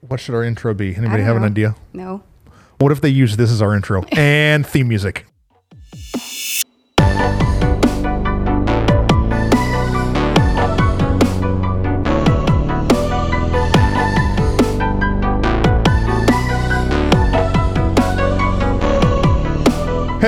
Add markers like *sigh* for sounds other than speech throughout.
What should our intro be? Anybody have an idea? No. What if they use this as our intro *laughs* and theme music?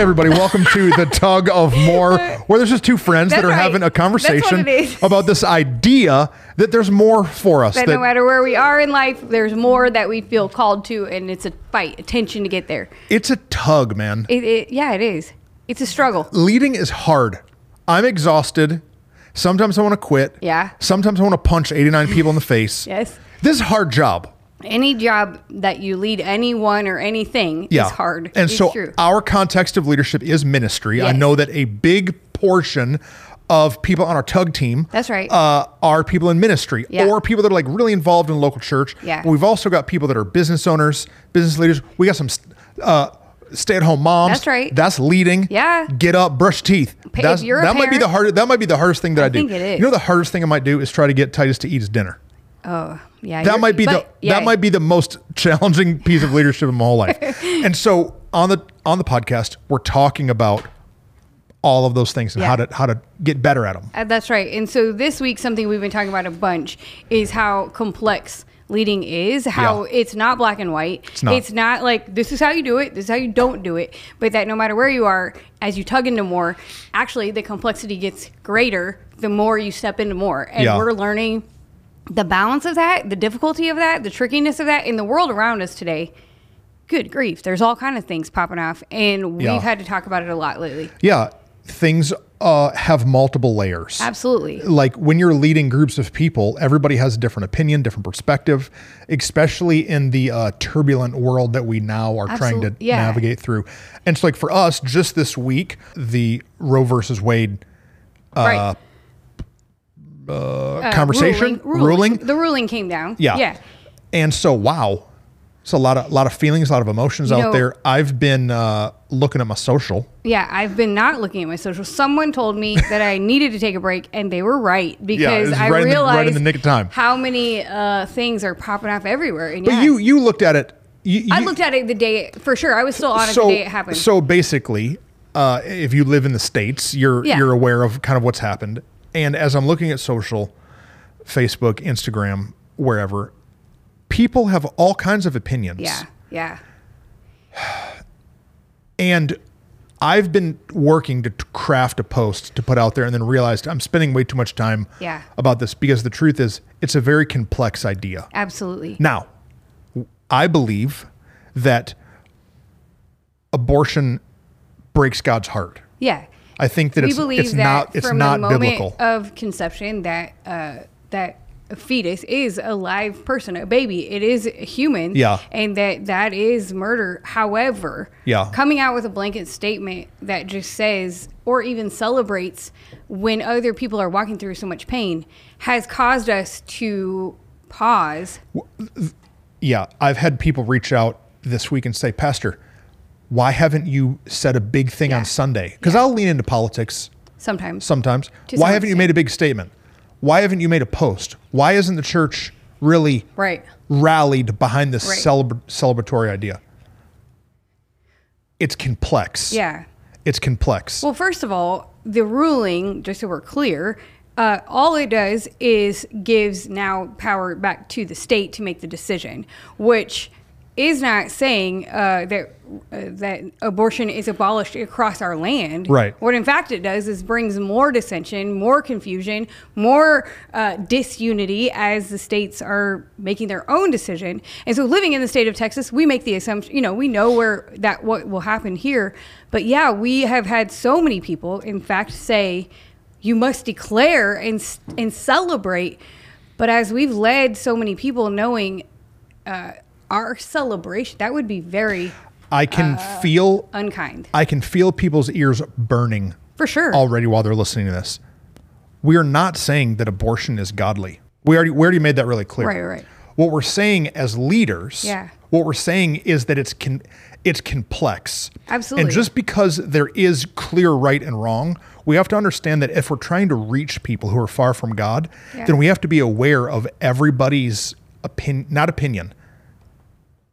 Hey everybody, welcome to the *laughs* Tug of More, where there's just two friends that are right. having a conversation about this idea that there's more for us. That that- no matter where we are in life, there's more that we feel called to, and it's a fight, a tension to get there. it's a tug, man. It, it, yeah, it is. It's a struggle. leading is hard. I'm exhausted. Sometimes I want to quit. Yeah. Sometimes I want to punch 89 people in the face. Yes. This is a hard job. Any job that you lead anyone or anything Yeah. is hard. And It's so true. our context of leadership is ministry. I know that a big portion of people on our tug team That's right. uh, are people in ministry Yeah. or people that are like really involved in local church. Yeah. We've also got people that are business owners, business leaders. We got some uh, stay-at-home moms. That's right. That's leading. Yeah. Get up, brush teeth. Pa- That's, if you're a that might be the parent- hard. That might be the hardest thing that I, do. think it is. You know, the hardest thing I might do is try to get Titus to eat his dinner. Oh, yeah. That might be but, the yeah. that might be the most challenging piece of leadership in my whole life. *laughs* and so on the on the podcast, we're talking about all of those things and Yeah. how to how to get better at them. Uh, that's right. And so this week, something we've been talking about a bunch is how complex leading is, how Yeah. it's not black and white. It's not. not like this is how you do it, this is how you don't do it. But that no matter where you are, as you tug into more, actually the complexity gets greater the more you step into more. And Yeah. we're learning the balance of that, the difficulty of that, the trickiness of that in the world around us today. Good grief. There's all kind of things popping off. And we've Yeah. had to talk about it a lot lately. Yeah, things uh, have multiple layers. Absolutely. Like when you're leading groups of people, everybody has a different opinion, different perspective, especially in the uh, turbulent world that we now are trying to yeah. navigate through. And so, like for us, just this week, the Roe versus Wade right. Uh, conversation, ruling, ruling. The ruling came down. Yeah. Yeah. And so, wow, it's a lot of lot of feelings, a lot of emotions You out know- there. I've been uh, looking at my social. Yeah, I've been not looking at my social. Someone told me *laughs* that I needed to take a break, and they were right because was I right in the- realized right in the nick of time. how many uh, things are popping off everywhere. And But yeah, you you looked at it. You, I you- looked at it the day for sure. I was still on it so the day it happened. so basically, uh, if you live in the states, you're Yeah. you're aware of kind of what's happened. And as I'm looking at social, Facebook, Instagram, wherever, people have all kinds of opinions. yeah, yeah, *sighs* And I've been working to craft a post to put out there and then realized I'm spending way too much time Yeah. about this because the truth is it's a very complex idea. absolutely. Now, I believe that abortion breaks God's heart. Yeah, I think that we it's, believe it's that not it's from not the moment biblical. of conception that uh, that a fetus is a live person, a baby. It is a human. Yeah. and that that is murder. However, Yeah. coming out with a blanket statement that just says or even celebrates when other people are walking through so much pain has caused us to pause. yeah, I've had people reach out this week and say, "Pastor, why haven't you said a big thing on Sunday?" Because I'll lean into politics Sometimes sometimes. To Why haven't you made a big statement? Why haven't you made a post? Why isn't the church really right. rallied behind this Right. celebra- celebratory idea? It's complex. Yeah. It's complex. Well, first of all, the ruling, just so we're clear, uh, all it does is gives now power back to the state to make the decision, which is not saying uh, that uh, that abortion is abolished across our land. Right. What in fact it does is brings more dissension, more confusion, more uh, disunity as the states are making their own decision. And so, living in the state of Texas, we make the assumption, you know, we know where that what will happen here. But yeah, we have had so many people, in fact, say you must declare and and celebrate. But as we've led so many people knowing uh, our celebration, that would be very I can uh, feel unkind I can feel people's ears burning for sure. already while they're listening to this. We are not saying that abortion is godly. We already we already made that really clear. Right, right. What we're saying as leaders, Yeah. what we're saying is that it's con- it's complex. Absolutely. And just because there is clear right and wrong, we have to understand that if we're trying to reach people who are far from God, Yeah. then we have to be aware of everybody's opinion, not opinion,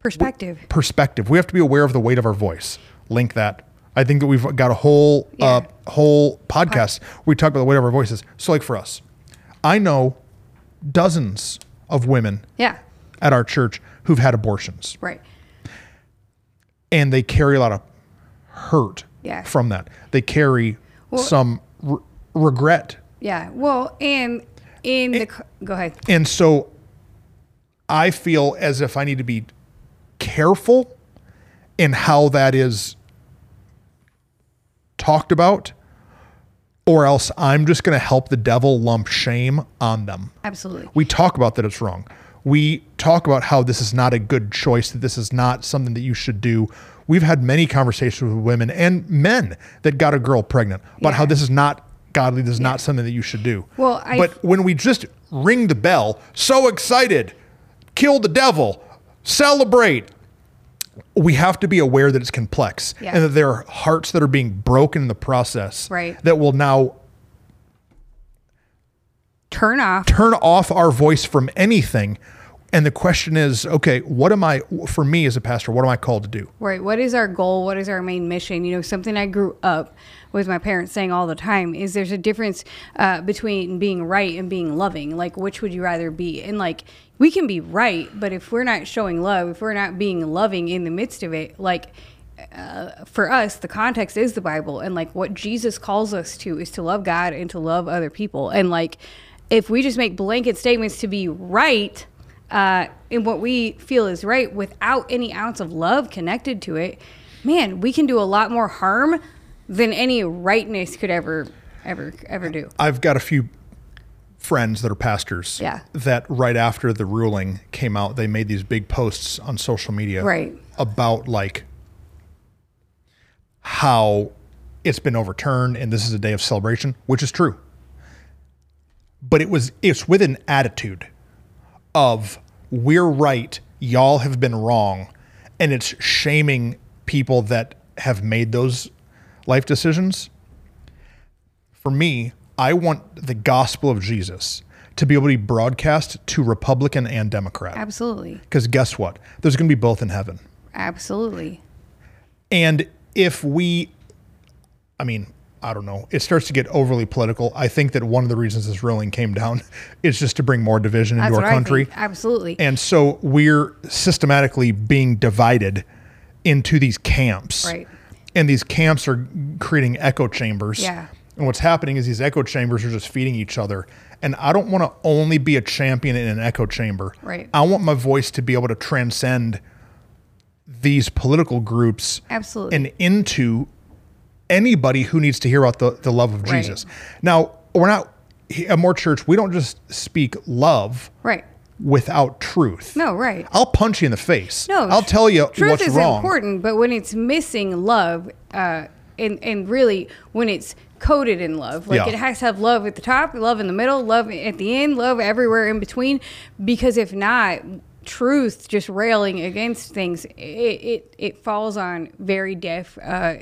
Perspective. perspective. We have to be aware of the weight of our voice. Link that. I think that we've got a whole uh, whole podcast where we talk about the weight of our voices. So, like for us, I know dozens of women Yeah. at our church who've had abortions, Right. and they carry a lot of hurt Yeah. from that. They carry Well- some re- regret, Yeah. Well, and in the go ahead. and so I feel as if I need to be careful in how that is talked about, or else I'm just going to help the devil lump shame on them. Absolutely. We talk about that it's wrong. We talk about how this is not a good choice, that this is not something that you should do. We've had many conversations with women and men that got a girl pregnant about how this is not godly, this is not something that you should do. Well, I- but when we just ring the bell, so excited, kill the devil, celebrate, we have to be aware that it's complex Yeah. and that there are hearts that are being broken in the process Right. that will now Turn off. turn off our voice from anything. And the question is, okay, what am I, for me as a pastor, what am I called to do? Right. What is our goal? What is our main mission? You know, something I grew up with my parents saying all the time is there's a difference uh, between being right and being loving. Like, which would you rather be? And like, we can be right, but if we're not showing love, if we're not being loving in the midst of it, like, uh, for us, the context is the Bible, and like what Jesus calls us to is to love God and to love other people. And like, if we just make blanket statements to be right, uh, in what we feel is right without any ounce of love connected to it, man, we can do a lot more harm than any rightness could ever, ever, ever do. I've got a few friends that are pastors Yeah. that right after the ruling came out, they made these big posts on social media Right. about like how it's been overturned and this is a day of celebration, which is true. But it was it's with an attitude of we're right, y'all have been wrong, and it's shaming people that have made those life decisions. For me, I want the gospel of Jesus to be able to be broadcast to Republican and Democrat. Absolutely. Because guess what? There's going to be both in heaven. Absolutely. And if we, I mean, I don't know, it starts to get overly political. I think that one of the reasons this ruling came down *laughs* is just to bring more division That's into our country. Absolutely. And so we're systematically being divided into these camps. Right. And these camps are creating echo chambers. Yeah. And what's happening is these echo chambers are just feeding each other. And I don't want to only be a champion in an echo chamber. Right. I want my voice to be able to transcend these political groups Absolutely. and into anybody who needs to hear about the, the love of Right. Jesus. Now, we're not at More Church, we don't just speak love right. Without truth. No, right. I'll punch you in the face. No, I'll tell you truth what's is wrong. important, but when it's missing love, uh, and and really when it's coded in love, like Yeah. it has to have love at the top, love in the middle, love at the end, love everywhere in between. Because if not, truth just railing against things, it it, it falls on very deaf. Uh,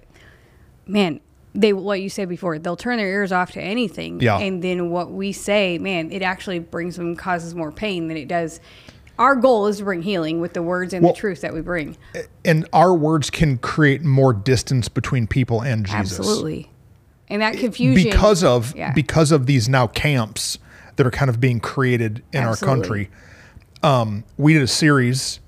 man, they what you said before, they'll turn their ears off to anything. Yeah. And then what we say, man, it actually brings them causes more pain than it does. Our goal is to bring healing with the words and Well- the truth that we bring. And our words can create more distance between people and Jesus. Absolutely. And that confusion Because of Yeah. because of these now camps that are kind of being created in our country. Um, we did a series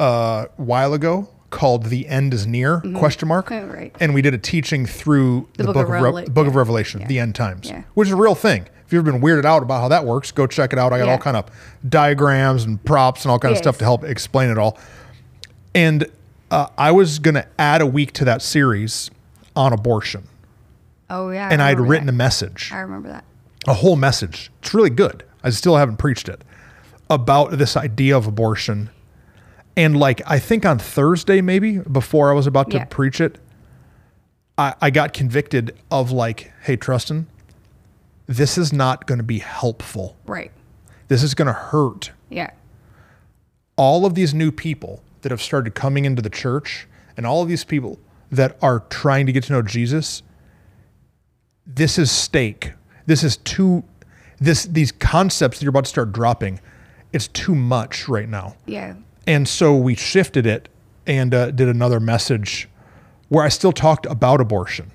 uh, a while ago called "The End Is Near?" question mark, Oh, right. and we did a teaching through the, Book book, of Re- book of. Revelation, Yeah. the end times, Yeah. which is a real thing. If you've ever been weirded out about how that works, go check it out. I got Yeah. all kind of diagrams and props and all kind of stuff to help explain it all. And uh, I was going to add a week to that series on abortion, Oh yeah. I and I had written a message I remember that. a whole message. It's really good. I still haven't preached it about this idea of abortion. And like I think on Thursday, maybe before I was about to Yeah. preach it, I, I got convicted of like, hey, Trustin, this is not going to be helpful. Right. This is going to hurt Yeah. all of these new people that have started coming into the church and all of these people that are trying to get to know Jesus, this is stake. This is too this these concepts that you're about to start dropping, it's too much right now. Yeah. And so we shifted it and uh, did another message where I still talked about abortion,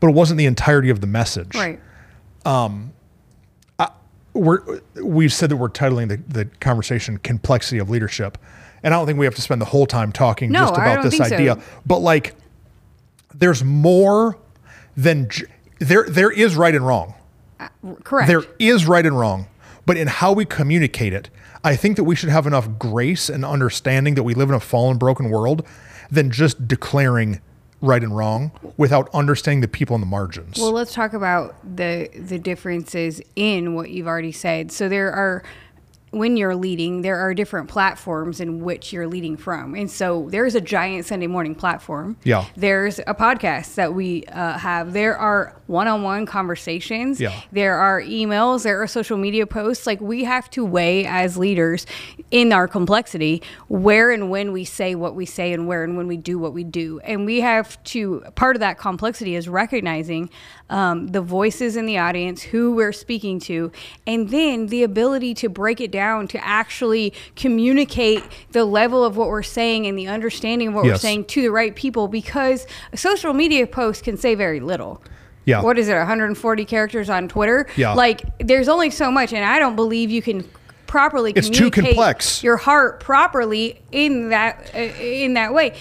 but it wasn't the entirety of the message. Right. We're, we've said that we're titling the, the conversation complexity of leadership. And I don't think we have to spend the whole time talking No, just I about this think so. idea. But like, there's more than j- there. There is right and wrong. Correct. There is right and wrong, but in how we communicate it, I think that we should have enough grace and understanding that we live in a fallen, broken world than just declaring right and wrong without understanding the people on the margins. Well, let's talk about the the differences in what you've already said. So there are when you're leading, there are different platforms in which you're leading from. And so there's a giant Sunday morning platform. Yeah. There's a podcast that we uh, have. There are one on one conversations. Yeah. There are emails. There are social media posts. Like we have to weigh as leaders in our complexity where and when we say what we say and where and when we do what we do. And we have to, part of that complexity is recognizing um, the voices in the audience, who we're speaking to, and then the ability to break it down to actually communicate the level of what we're saying and the understanding of what we're saying to the right people because a social media post can say very little. Yeah. What is it, 140 characters on Twitter? Yeah. Like, there's only so much, and I don't believe you can properly It's too communicate complex. your heart properly in that uh, in that way.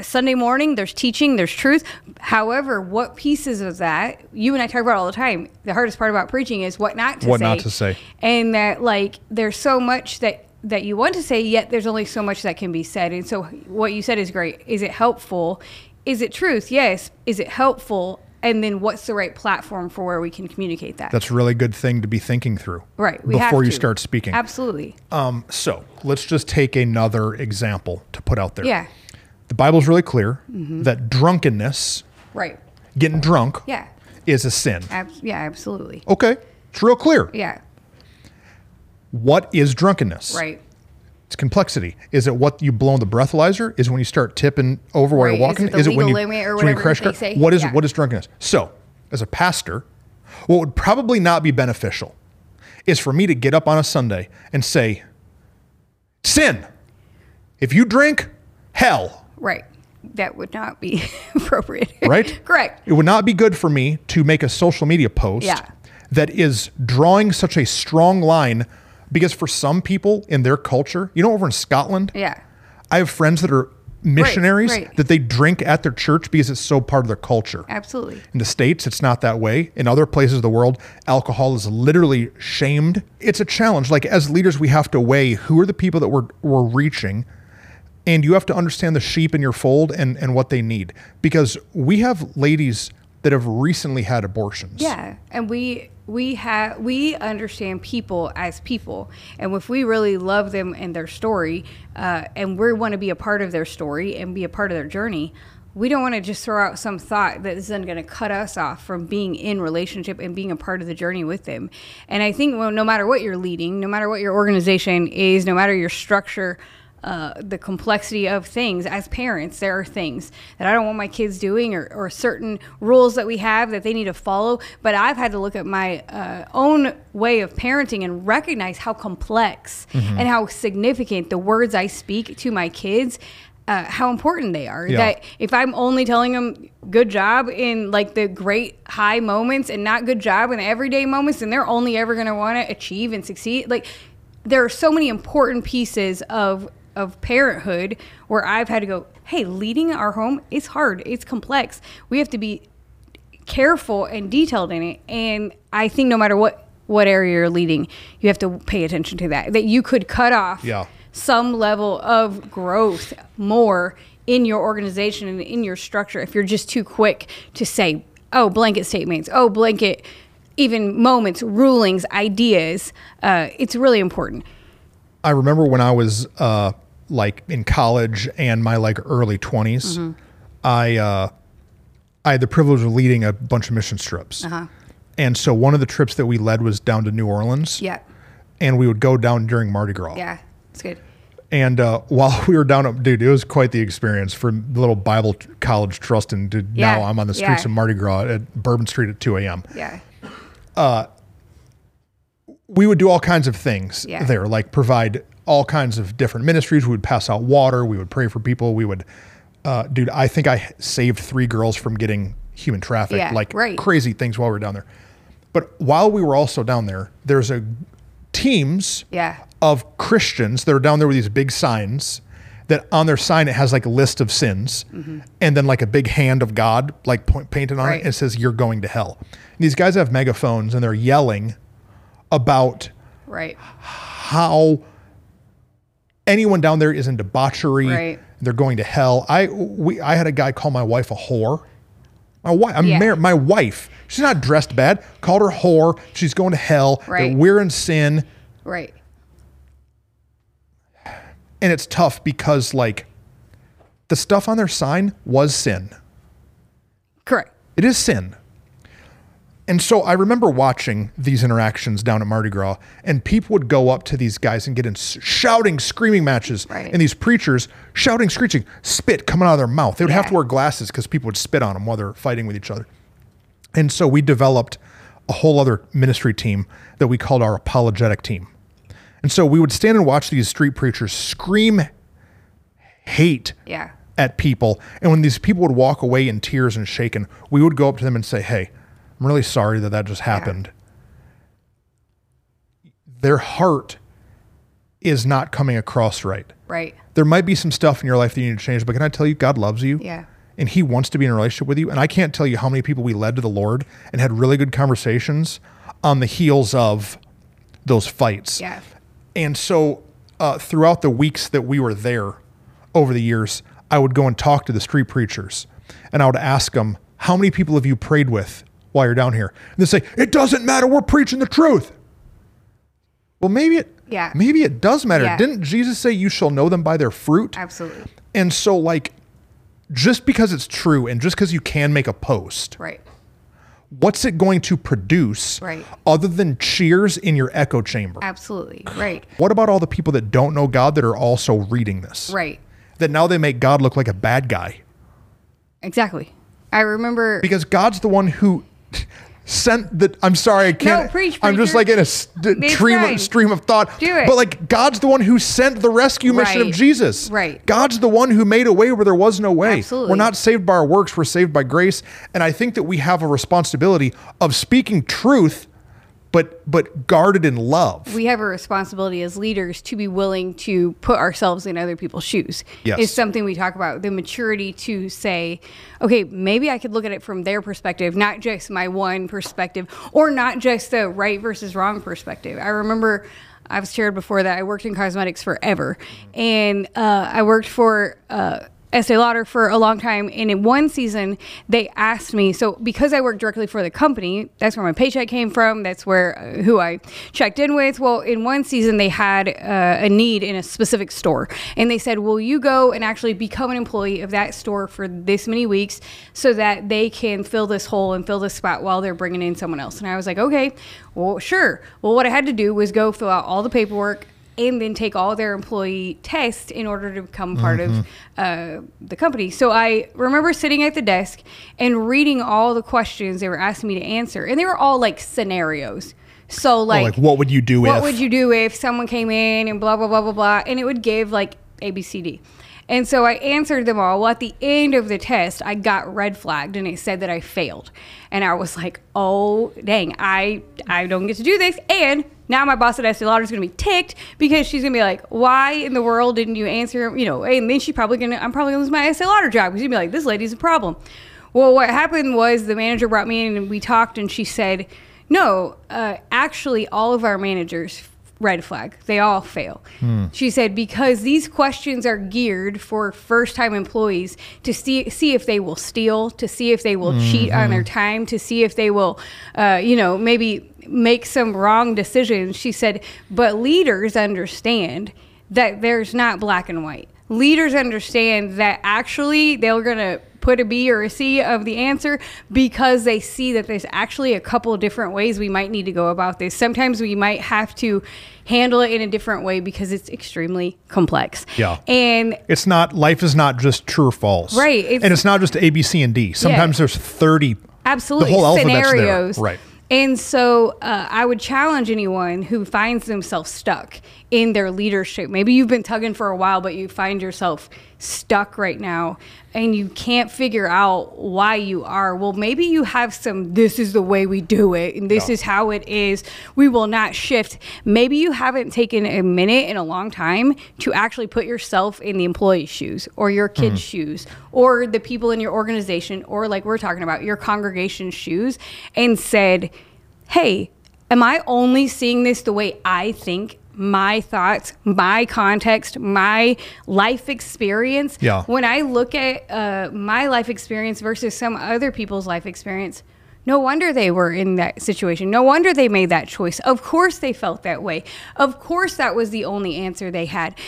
Sunday morning, there's teaching, there's truth. However, what pieces of that you and I talk about all the time? The hardest part about preaching is what not to What say. not to say. and that like there's so much that that you want to say, yet there's only so much that can be said. And so, what you said is great. Is it helpful? Is it truth? Yes. Is it helpful? And then, what's the right platform for where we can communicate that? That's a really good thing to be thinking through. right. Before you start speaking. Absolutely. Um, so let's just take another example to put out there. Yeah. The Bible's really clear mm-hmm. that drunkenness, Right. getting drunk, Yeah. is a sin. Ab- yeah. Absolutely. Okay, it's real clear. Yeah. What is drunkenness? Right. It's complexity. Is it what you blow in the breathalyzer? Is it when you start tipping over while Right. you're walking? Is it the when you, or is when you whatever crash car? What is Yeah. what is drunkenness? So, as a pastor, what would probably not be beneficial is for me to get up on a Sunday and say, "Sin. If you drink, hell." Right. That would not be *laughs* appropriate. Right? Correct. It would not be good for me to make a social media post Yeah. that is drawing such a strong line because for some people in their culture, you know, over in Scotland, Yeah. I have friends that are missionaries right. that they drink at their church because it's so part of their culture. Absolutely. In the States, it's not that way. In other places of the world, alcohol is literally shamed. It's a challenge. Like as leaders, we have to weigh who are the people that we're, we're reaching. And you have to understand the sheep in your fold and, and what they need. Because we have ladies that have recently had abortions. Yeah, and we we have we understand people as people, and if we really love them and their story, uh, and we want to be a part of their story and be a part of their journey, we don't want to just throw out some thought that is then going to cut us off from being in relationship and being a part of the journey with them. And I think well, no matter what you're leading, no matter what your organization is, no matter your structure. Uh, the complexity of things. As parents there are things that i don't want my kids doing or, or certain rules that we have that they need to follow but i've had to look at my uh, own way of parenting and recognize how complex and how significant the words i speak to my kids uh, how important they are. Yeah. that if i'm only telling them good job in like the great high moments and not good job in the everyday moments then they're only ever going to want to achieve and succeed. Like there are so many important pieces of of parenthood where I've had to go, hey, leading our home is hard. It's complex. We have to be careful and detailed in it. And I think no matter what what area you're leading, you have to pay attention to that. That you could cut off Yeah. some level of growth more in your organization and in your structure if you're just too quick to say, oh, blanket statements, oh, blanket even moments, rulings, ideas. Uh, it's really important. I remember when I was uh, like in college and my like early 20s, Mm-hmm. I uh, I had the privilege of leading a bunch of mission trips. Uh-huh. And so one of the trips that we led was down to New Orleans. Yeah. And we would go down during Mardi Gras. Yeah. It's good. And uh, while *laughs* we were down, dude, it was quite the experience for the little Bible college Trustin. To Yeah, now I'm on the streets yeah. of Mardi Gras at Bourbon Street at 2 a.m. Yeah. Uh, we would do all kinds of things Yeah. there, like provide all kinds of different ministries. We would pass out water. We would pray for people. We would, uh, dude, I think I saved three girls from getting human trafficked, Yeah, like right. crazy things while we were down there. But while we were also down there, there's a teams Yeah. of Christians that are down there with these big signs that on their sign it has like a list of sins and then like a big hand of God like point, painted on Right. it and it says you're going to hell. And these guys have megaphones and they're yelling about Right. how anyone down there is in debauchery. Right. They're going to hell. I we I had a guy call my wife a whore. My wife, I'm Yeah. married. My wife, she's not dressed bad. Called her whore. She's going to hell. that Right. We're in sin, Right. and it's tough because like the stuff on their sign was sin. Correct. It is sin. And so I remember watching these interactions down at Mardi Gras, and people would go up to these guys and get in shouting, screaming matches. Right. And these preachers shouting, screeching, spit coming out of their mouth. They would have to wear glasses because people would spit on them while they're fighting with each other. And so we developed a whole other ministry team that we called our apologetic team. And so we would stand and watch these street preachers scream hate Yeah. at people. And when these people would walk away in tears and shaken, we would go up to them and say, Hey, I'm really sorry that that just happened. Their heart is not coming across right. Right. There might be some stuff in your life that you need to change, but can I tell you, God loves you. Yeah. And He wants to be in a relationship with you. And I can't tell you how many people we led to the Lord and had really good conversations on the heels of those fights. Yeah. And so uh, throughout the weeks that we were there over the years, I would go and talk to the street preachers and I would ask them, How many people have you prayed with while you're down here? And they say, It doesn't matter. We're preaching the truth. Well, maybe it. Yeah. Maybe it does matter. Yeah. Didn't Jesus say you shall know them by their fruit? Absolutely. And so, like, just because it's true and just because you can make a post, Right. what's it going to produce Right. other than cheers in your echo chamber? Absolutely. Right. What about all the people that don't know God that are also reading this? Right. That now they make God look like a bad guy Exactly. I remember. because God's the one who sent the. I'm sorry, I can't. preach, I'm just like in a st- stream of, stream of thought. Do it. But like God's the one who sent the rescue mission of Jesus. Right. God's the one who made a way where there was no way. Absolutely. We're not saved by our works. We're saved by grace. And I think that we have a responsibility of speaking truth, but but guarded in love. we have a responsibility as leaders to be willing to put ourselves in other people's shoes. Yes. Is something we talk about the maturity to say, okay, maybe I could look at it from their perspective, not just my one perspective, or not just the right versus wrong perspective. I remember I've shared before that I worked in cosmetics forever, and uh, I worked for. Uh, Estee Lauder for a long time, and in one season they asked me. So because I worked directly for the company, that's where my paycheck came from. That's where uh, who I checked in with. Well, in one season they had uh, a need in a specific store, and they said, "Will you go and actually become an employee of that store for this many weeks, so that they can fill this hole and fill this spot while they're bringing in someone else?" And I was like, "Okay, well, sure." Well, what I had to do was go fill out all the paperwork and then take all their employee tests in order to become part of uh, the company. So I remember sitting at the desk and reading all the questions they were asking me to answer, and they were all like scenarios. So Oh, like, like, what would you do what if? would you do if someone came in and blah blah blah blah blah, and it would give like A B C D. And so I answered them all. Well, at the end of the test, I got red flagged and it said that I failed. And I was like, "Oh, dang, I I don't get to do this." And now my boss at Estee Lauder is going to be ticked because she's going to be like, "Why in the world didn't you answer?" You know, and then she's probably going to I'm probably going to lose my Estee Lauder job because she'd be like, "This lady's a problem." Well, what happened was the manager brought me in and we talked, and she said, "No, uh, actually, all of our managers red flag. They all fail." She said because these questions are geared for first-time employees to see see if they will steal, to see if they will cheat on their time, to see if they will, uh, you know, maybe make some wrong decisions. She said, but leaders understand that there's not black and white. Leaders understand that actually they're going to put a B or a C of the answer because they see that there's actually a couple different ways we might need to go about this. Sometimes we might have to handle it in a different way because it's extremely complex. Yeah. And It's not life is not just true or false. Right, it's- and it's not just A, B, C, and D. Sometimes there's 30 absolutely the scenarios. Right. And so uh, i would challenge anyone who finds themselves stuck in their leadership. Maybe you've been tugging for a while, but you find yourself stuck right now and you can't figure out why you are. Well, maybe you have some, this is the way we do it, and this Yeah. is how it is. We will not shift. Maybe you haven't taken a minute in a long time to actually put yourself in the employee's shoes or your hmm. kids' shoes or the people in your organization or, like we're talking about, your congregation's shoes and said, hey, am I only seeing this the way I think? My thoughts, my context, my life experience. Yeah. When I look at uh, my life experience versus some other people's life experience, no wonder they were in that situation. No wonder they made that choice. Of course they felt that way. Of course that was the only answer they had.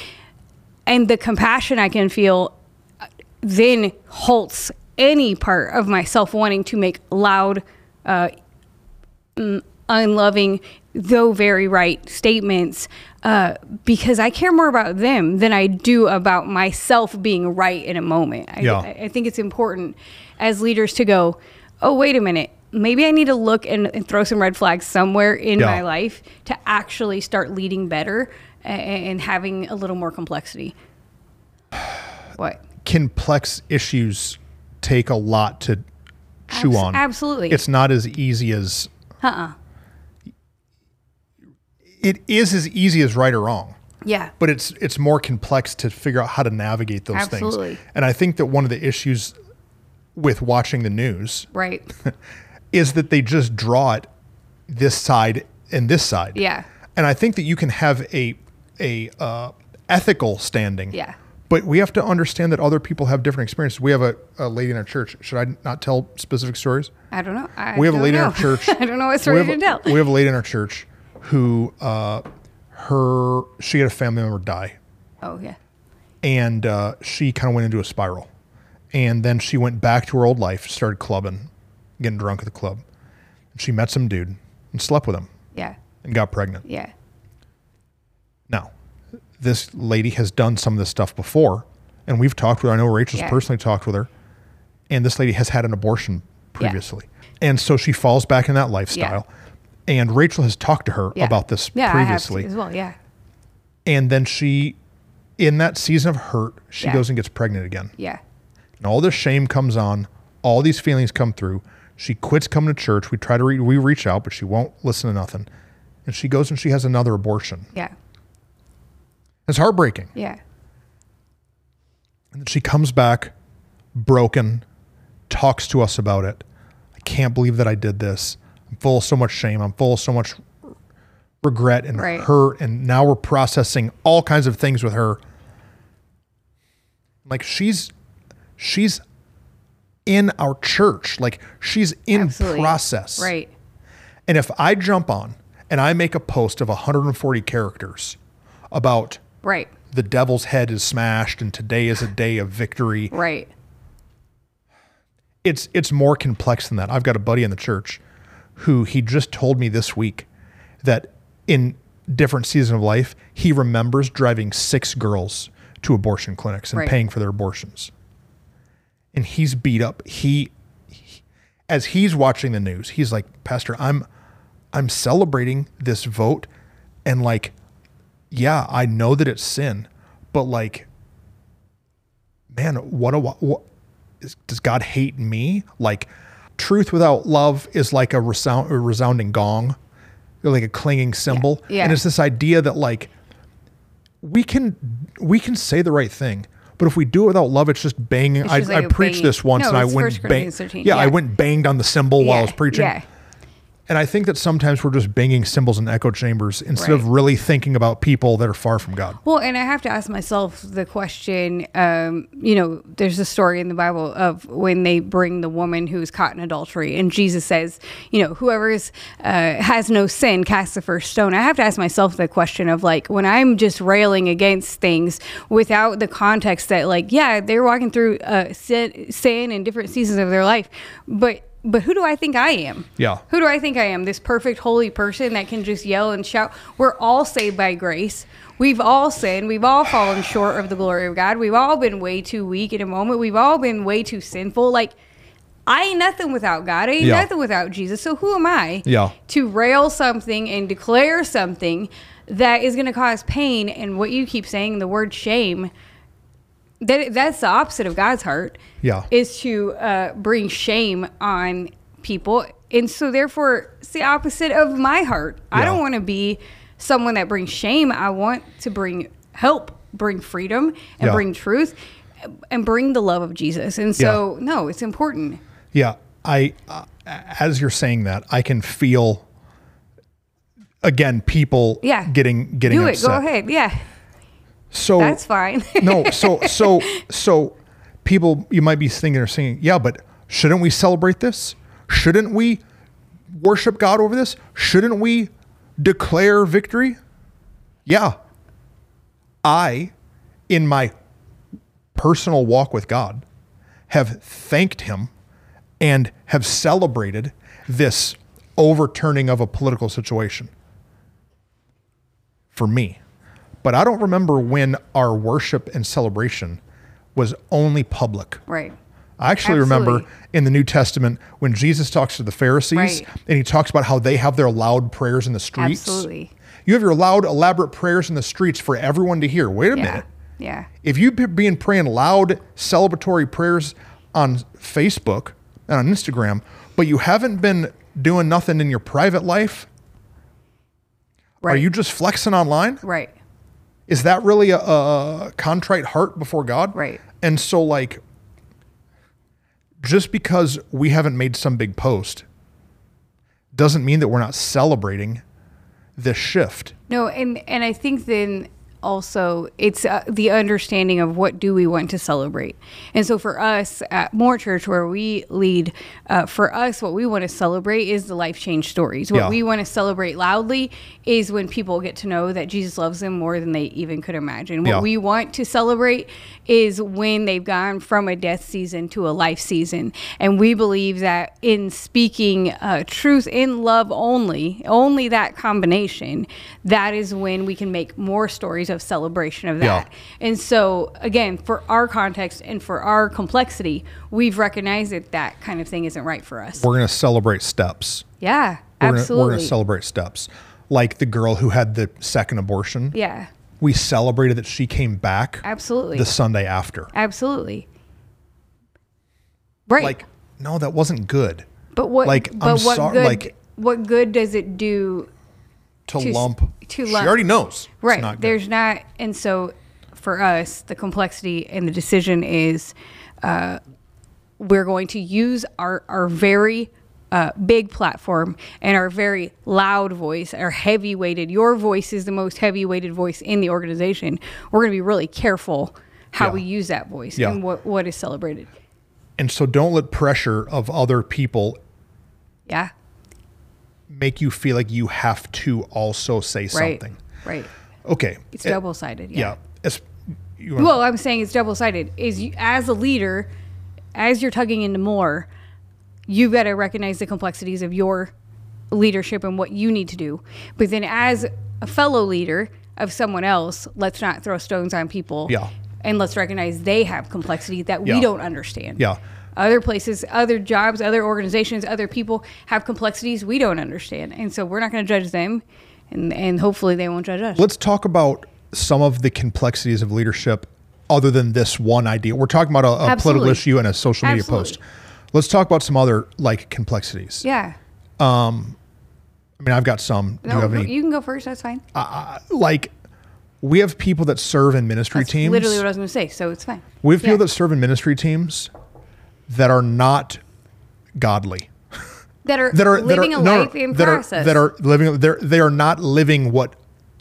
And the compassion I can feel uh, then halts any part of myself wanting to make loud, uh, unloving, though very right statements uh, because I care more about them than I do about myself being right in a moment. I, Yeah. I, think it's important as leaders to go, oh, wait a minute. Maybe I need to look and, and throw some red flags somewhere in Yeah. my life to actually start leading better and, and having a little more complexity. *sighs* What? complex issues take a lot to chew Abs- on. absolutely. It's not as easy as. Uh-uh. It is as easy as right or wrong, Yeah. but it's it's more complex to figure out how to navigate those things. Absolutely. things. And I think that one of the issues with watching the news Right. *laughs* is that they just draw it this side and this side. Yeah. And I think that you can have a a uh, ethical standing. Yeah. But we have to understand that other people have different experiences. We have a, a lady in our church. Should I not tell specific stories? I don't know. I We have a lady in our church. *laughs* I don't know what story to tell. we have a lady in our church who uh, her she had a family member die, Oh yeah. and uh, she kind of went into a spiral, and then she went back to her old life, started clubbing, getting drunk at the club. And she met some dude and slept with him Yeah. and got pregnant. Yeah. Now, this lady has done some of this stuff before, and we've talked with her. I know Rachel's Yeah. personally talked with her, and this lady has had an abortion previously. And so she falls back in that lifestyle. And Rachel has talked to her Yeah. about this yeah, previously. I have to as well. Yeah. And then she, in that season of hurt, she Yeah. goes and gets pregnant again. Yeah. And all this shame comes on, all these feelings come through. She quits coming to church. We try to re- we reach out, but she won't listen to nothing. And she goes and she has another abortion. Yeah. It's heartbreaking. Yeah. And then she comes back broken, talks to us about it. I can't believe that I did this. I'm full of so much shame. I'm full of so much regret and Right. hurt. And now we're processing all kinds of things with her. Like she's she's in our church. Like she's in Absolutely. process. Right. And if I jump on and I make a post of 140 characters about Right. the devil's head is smashed and today is a day of victory. Right. It's it's more complex than that. I've got a buddy in the church who he just told me this week that in different season of life, he remembers driving six girls to abortion clinics and Right. paying for their abortions. And he's beat up. He, he as he's watching the news, he's like, "Pastor, I'm I'm celebrating this vote and like yeah, I know that it's sin, but like man, what a what is, does God hate me? Like, truth without love is like a, resound, a resounding gong, like a clanging cymbal. Yeah. And it's this idea that like we can we can say the right thing, but if we do it without love, it's just banging. It's I, like I preached banging- this once, No, and I went bang. Corinthians 13, Yeah, I went banged on the cymbal while I was preaching. And I think that sometimes we're just banging cymbals in echo chambers instead of really thinking about people that are far from God. Well, and I have to ask myself the question. Um, you know, there's a story in the Bible of when they bring the woman who's caught in adultery, and Jesus says, you know, whoever is, uh, has no sin, cast the first stone. I have to ask myself the question of like when I'm just railing against things without the context that like, yeah, they're walking through uh, sin, sin in different seasons of their life, but but who do I think I am? Yeah. Who do I think I am? This perfect holy person that can just yell and shout. We're all saved by grace. We've all sinned. We've all fallen short of the glory of God. We've all been way too weak in a moment. We've all been way too sinful. Like, I ain't nothing without God. I ain't Yeah. nothing without Jesus. So who am I Yeah. to rail something and declare something that is going to cause pain. And what you keep saying, the word shame, that that's the opposite of God's heart. Yeah. is to uh, bring shame on people, and so therefore it's the opposite of my heart. I don't want to be someone that brings shame. I want to bring help, bring freedom, and Yeah. bring truth, and bring the love of Jesus. And so, no, it's important. Yeah, I uh, as you're saying that, I can feel again people Yeah. getting getting Do it. Go ahead. Yeah, So that's fine. *laughs* no, so so so people you might be thinking or saying, yeah, but shouldn't we celebrate this? Shouldn't we worship God over this? Shouldn't we declare victory? Yeah. I, in my personal walk with God, have thanked Him and have celebrated this overturning of a political situation for me. But I don't remember when our worship and celebration was only public. right. I actually remember in the New Testament when Jesus talks to the Pharisees Right. and he talks about how they have their loud prayers in the streets. Absolutely. You have your loud, elaborate prayers in the streets for everyone to hear. Wait a Yeah. minute. Yeah. If you've been praying loud, celebratory prayers on Facebook and on Instagram, but you haven't been doing nothing in your private life, Right. are you just flexing online? right? Is that really a, a contrite heart before God? Right. And so, like, just because we haven't made some big post doesn't mean that we're not celebrating this shift. No, and and I think then also it's uh, the understanding of what do we want to celebrate. And so for us at More Church, where we lead, uh, for us, what we want to celebrate is the life change stories. What Yeah. we want to celebrate loudly is when people get to know that Jesus loves them more than they even could imagine. What Yeah. we want to celebrate is when they've gone from a death season to a life season. And we believe that in speaking uh, truth in love only, only that combination, that is when we can make more stories of celebration of that. And so, again, for our context and for our complexity, we've recognized that that kind of thing isn't right for us. We're going to celebrate steps. Yeah, We're gonna, absolutely. we're going to celebrate steps. Like the girl who had the second abortion. yeah, We celebrated that she came back absolutely. the Sunday after. absolutely. Right. Like, no, that wasn't good. But what? Like, but I'm what sorry, good? like- what good does it do? To, lump. to she already knows. Right. not. There's not, and so for us, the complexity and the decision is, uh, we're going to use our our very uh, big platform and our very loud voice, our heavy weighted. Your voice is the most heavy weighted voice in the organization. We're going to be really careful how Yeah. we use that voice Yeah. and what what is celebrated. And so don't let pressure of other people Yeah. Make you feel like you have to also say Right. something. Right. Okay. It's Eh, double sided. Yeah. You wanna- Well, I'm saying it's double sided. Is you, as a leader, as you're tugging into more, you've got to recognize the complexities of your leadership and what you need to do. But then, as a fellow leader of someone else, let's not throw stones on people. Yeah. And let's recognize they have complexity that Yeah. we don't understand. Yeah. Other places, other jobs, other organizations, other people have complexities we don't understand. And so we're not going to judge them. And, and hopefully they won't judge us. Let's talk about some of the complexities of leadership other than this one idea. We're talking about a, a political issue and a social media Absolutely. post. Let's talk about some other like complexities. yeah. Um, I mean, I've got some. Do you have any? you can go first. That's fine. like, we have people that serve in ministry That's teams. literally what I was going to say. So it's fine. we have people that serve in ministry teams that are not godly. that are *laughs* that are living that are, a no, life in that process. Are, that are living. They're they are not living what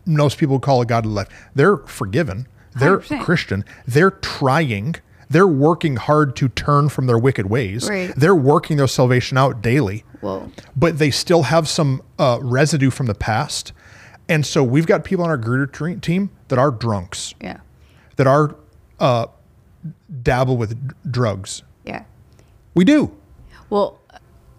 most people call a godly life. They're forgiven. They're 100%. Christian. They're trying. They're working hard to turn from their wicked ways. Right. They're working their salvation out daily. Whoa. But they still have some uh, residue from the past. And so we've got people on our tre- team that are drunks, yeah, that are uh, dabble with drugs. yeah. We do. Well,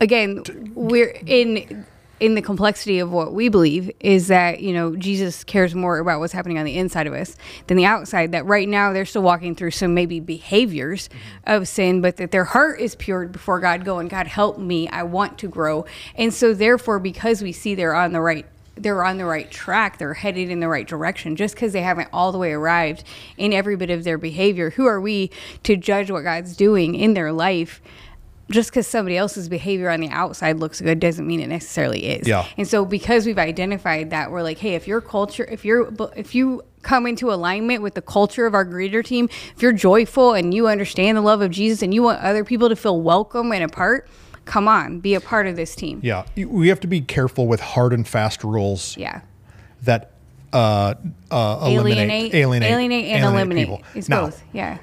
again, we're in in the complexity of what we believe is that you know Jesus cares more about what's happening on the inside of us than the outside. That right now they're still walking through some maybe behaviors mm-hmm. of sin, but that their heart is pure before God, going, God help me, I want to grow, and so therefore because we see they're on the right they're on the right track, they're headed in the right direction. Just because they haven't all the way arrived in every bit of their behavior, who are we to judge what God's doing in their life? Just because somebody else's behavior on the outside looks good doesn't mean it necessarily is. Yeah. And so because we've identified that, we're like, hey, if your culture, if you're, if you come into alignment with the culture of our greeter team, if you're joyful and you understand the love of Jesus and you want other people to feel welcome and a part, come on, be a part of this team. Yeah, we have to be careful with hard and fast rules Yeah. that uh, uh, eliminate, Alienate, alienate, alienate, and eliminate. people. It's Now, both. Yeah.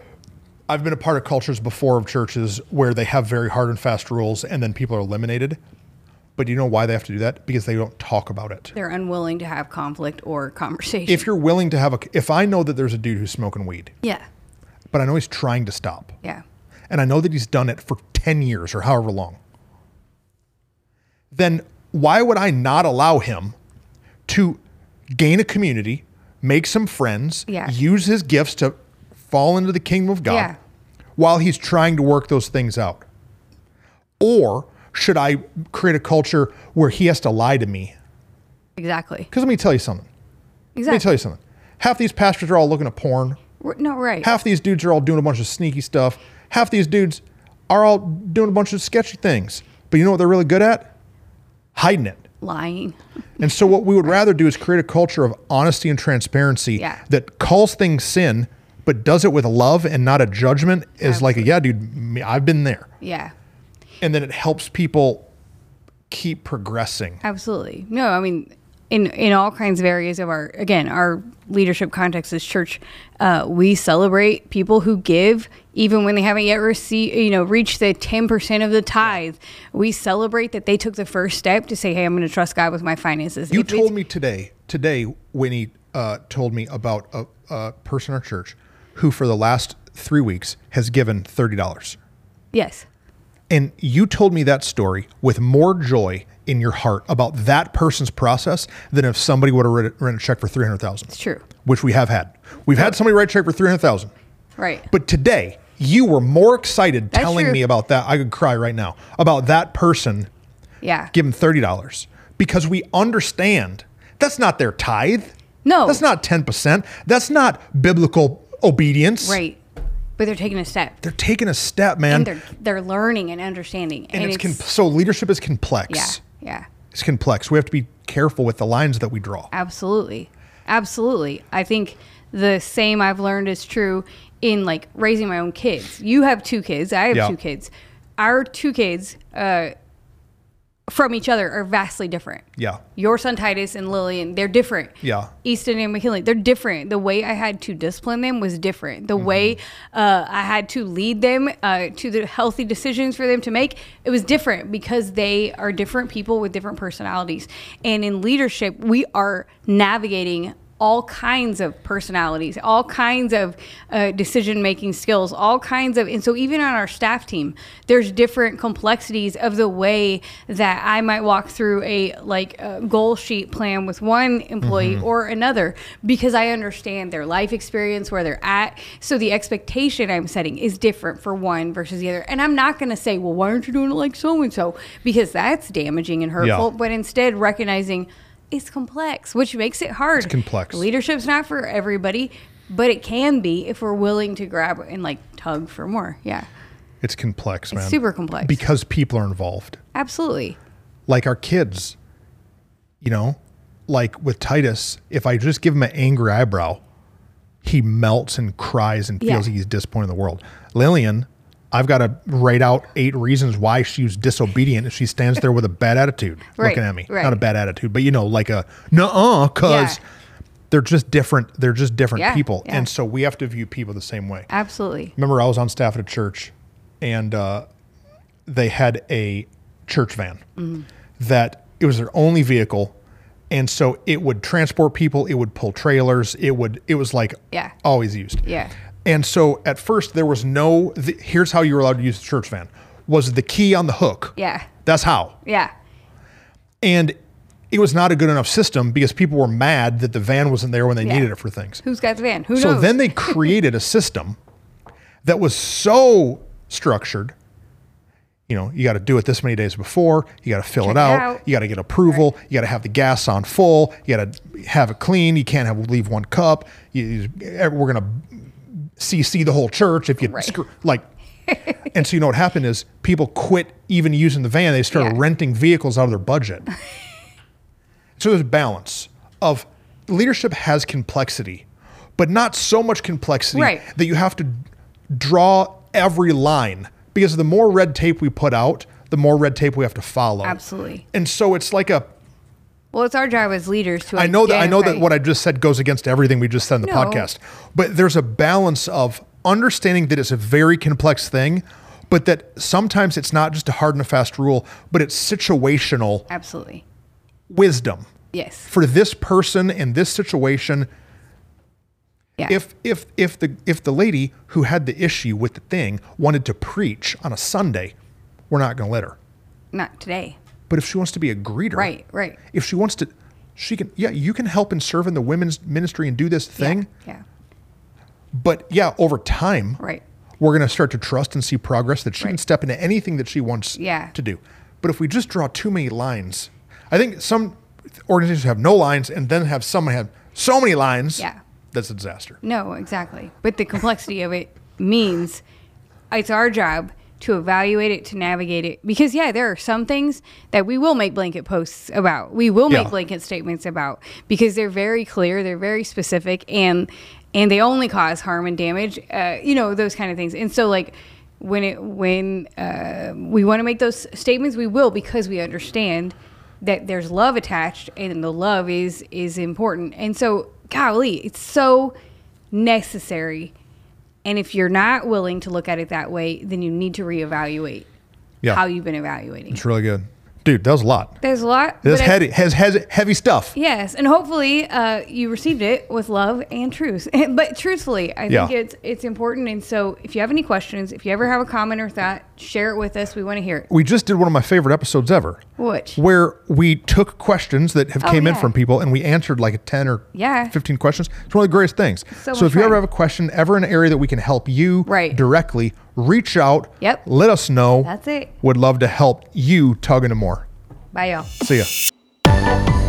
I've been a part of cultures before of churches where they have very hard and fast rules, and then people are eliminated. But you know why they have to do that? Because they don't talk about it. They're unwilling to have conflict or conversation. If you're willing to have a, if I know that there's a dude who's smoking weed, yeah. but I know he's trying to stop, Yeah. and I know that he's done it for 10 years or however long, then why would I not allow him to gain a community, make some friends, Yeah. use his gifts to fall into the kingdom of God Yeah. while he's trying to work those things out? Or should I create a culture where he has to lie to me? Exactly. Because let me tell you something. Let me tell you something. Half these pastors are all looking at porn. No, right. Half these dudes are all doing a bunch of sneaky stuff. Half these dudes are all doing a bunch of sketchy things. But you know what they're really good at? Hiding it. Lying. *laughs* And so what we would rather do is create a culture of honesty and transparency Yeah. that calls things sin, but does it with love and not a judgment. Is like, yeah, dude, I've been there, Yeah. and then it helps people keep progressing. Absolutely. No, I mean, in in all kinds of areas of our again our leadership context as church, uh, we celebrate people who give even when they haven't yet received you know reached the ten percent of the tithe. We celebrate that they took the first step to say, "Hey, I'm going to trust God with my finances." You If told me today, today when he uh, told me about a, a person in our church who, for the last three weeks, has given thirty dollars. yes, And you told me that story with more joy in your heart about that person's process than if somebody would have written, written a check for 300,000, it's true. which we have had. We've had somebody write a check for 300,000. Right. But today, you were more excited That's telling true. me about that. I could cry right now about that person yeah. giving $30 because we understand that's not their tithe. No. That's not 10%. That's not biblical obedience. right. But they're taking a step. They're taking a step, man. and they're they're learning and understanding. and it's, con- so leadership is complex. yeah. Yeah. It's complex. We have to be careful with the lines that we draw. Absolutely. Absolutely. I think the same I've learned is true in like raising my own kids. You have two kids. I have Yeah. two kids. Our two kids uh, from each other are vastly different. Yeah. Your son Titus and Lillian, they're different. Yeah. Easton and McKinley, they're different. The way I had to discipline them was different. The Mm-hmm. way uh, I had to lead them uh, to the healthy decisions for them to make, it was different because they are different people with different personalities. And in leadership, we are navigating all kinds of personalities, all kinds of uh, decision making skills, all kinds of, and so even on our staff team, there's different complexities of the way that I might walk through a like a goal sheet plan with one employee or another because I understand their life experience, where they're at. So the expectation I'm setting is different for one versus the other. And I'm not going to say, well, why aren't you doing it like so and so? Because that's damaging and hurtful. Yeah. But instead, recognizing it's complex, which makes it hard. It's complex. Leadership's not for everybody, but it can be if we're willing to grab and like tug for more. Yeah, It's complex, man. super complex. Because people are involved. absolutely. Like our kids, you know, like with Titus, if I just give him an angry eyebrow, he melts and cries and feels Yeah. he's disappointed in the world. Lillian, I've got to write out eight reasons why she was disobedient if she stands there with a bad attitude *laughs* Right, looking at me. right. Not a bad attitude, but you know, like a nuh-uh, because Yeah. they're just different. They're just different Yeah, people. yeah. And so we have to view people the same way. Absolutely. remember I was on staff at a church and uh, they had a church van Mm-hmm. that it was their only vehicle. And so it would transport people, it would pull trailers, it would, it was like Yeah. always used. Yeah. And so at first there was no, the, here's how you were allowed to use the church van was the key on the hook. Yeah. That's how. Yeah. And it was not a good enough system because people were mad that the van wasn't there when they Yeah. needed it for things. Who's got the van? Who So knows? So then they *laughs* created a system that was so structured. you know, you got to do it this many days before. You got to fill Check it out. out. You got to get approval. You got to have the gas on full. You got to have it clean. You can't have leave one cup. You- we're gonna CC the whole church if you Right. screw, like. and so you know what happened is people quit even using the van. They started Yeah. renting vehicles out of their budget. *laughs* so there's a balance of leadership has complexity, but not so much complexity Right. that you have to draw every line because the more red tape we put out, the more red tape we have to follow. Absolutely. And so it's like a Well, it's our job as leaders to. I know that I know that what I just said goes against everything we just said in the No. podcast. But there's a balance of understanding that it's a very complex thing, but that sometimes it's not just a hard and fast rule, but it's situational Absolutely. wisdom. Yes. For this person in this situation, Yeah. if if if the if the lady who had the issue with the thing wanted to preach on a Sunday, we're not going to let her. not today. But if she wants to be a greeter, Right. Right. If she wants to, she can. Yeah, you can help and serve in the women's ministry and do this thing. Yeah. But yeah, over time, Right. we're going to start to trust and see progress that she can step into anything that she wants Yeah. to do. But if we just draw too many lines, I think some organizations have no lines and then have some have so many lines. Yeah. That's a disaster. No, exactly. But the complexity of it means it's our job to evaluate it, to navigate it. Because, yeah, there are some things that we will make blanket posts about. We will make Yeah. blanket statements about because they're very clear, they're very specific, and and they only cause harm and damage. Uh, you know those kind of things. And so, like when it when uh, we want to make those statements, we will because we understand that there's love attached, and the love is is important. And so, golly, it's so necessary. And if you're not willing to look at it that way, then you need to reevaluate Yeah. how you've been evaluating. It's really good. Dude, that was a lot. There's a lot. That's heavy, has, has heavy stuff. Yes, and hopefully uh, you received it with love and truth. *laughs* but truthfully, I think it's it's important. And so, if you have any questions, if you ever have a comment or thought, share it with us. We want to hear it. We just did one of my favorite episodes ever. Which? Where we took questions that have Oh, came in from people and we answered like a 10 or Yeah. 15 questions. It's one of the greatest things. So So, if you ever have a question, ever in an area that we can help you Right. directly, reach out. Yep. Let us know. That's it. Would love to help you tug into more. Bye, y'all. See ya.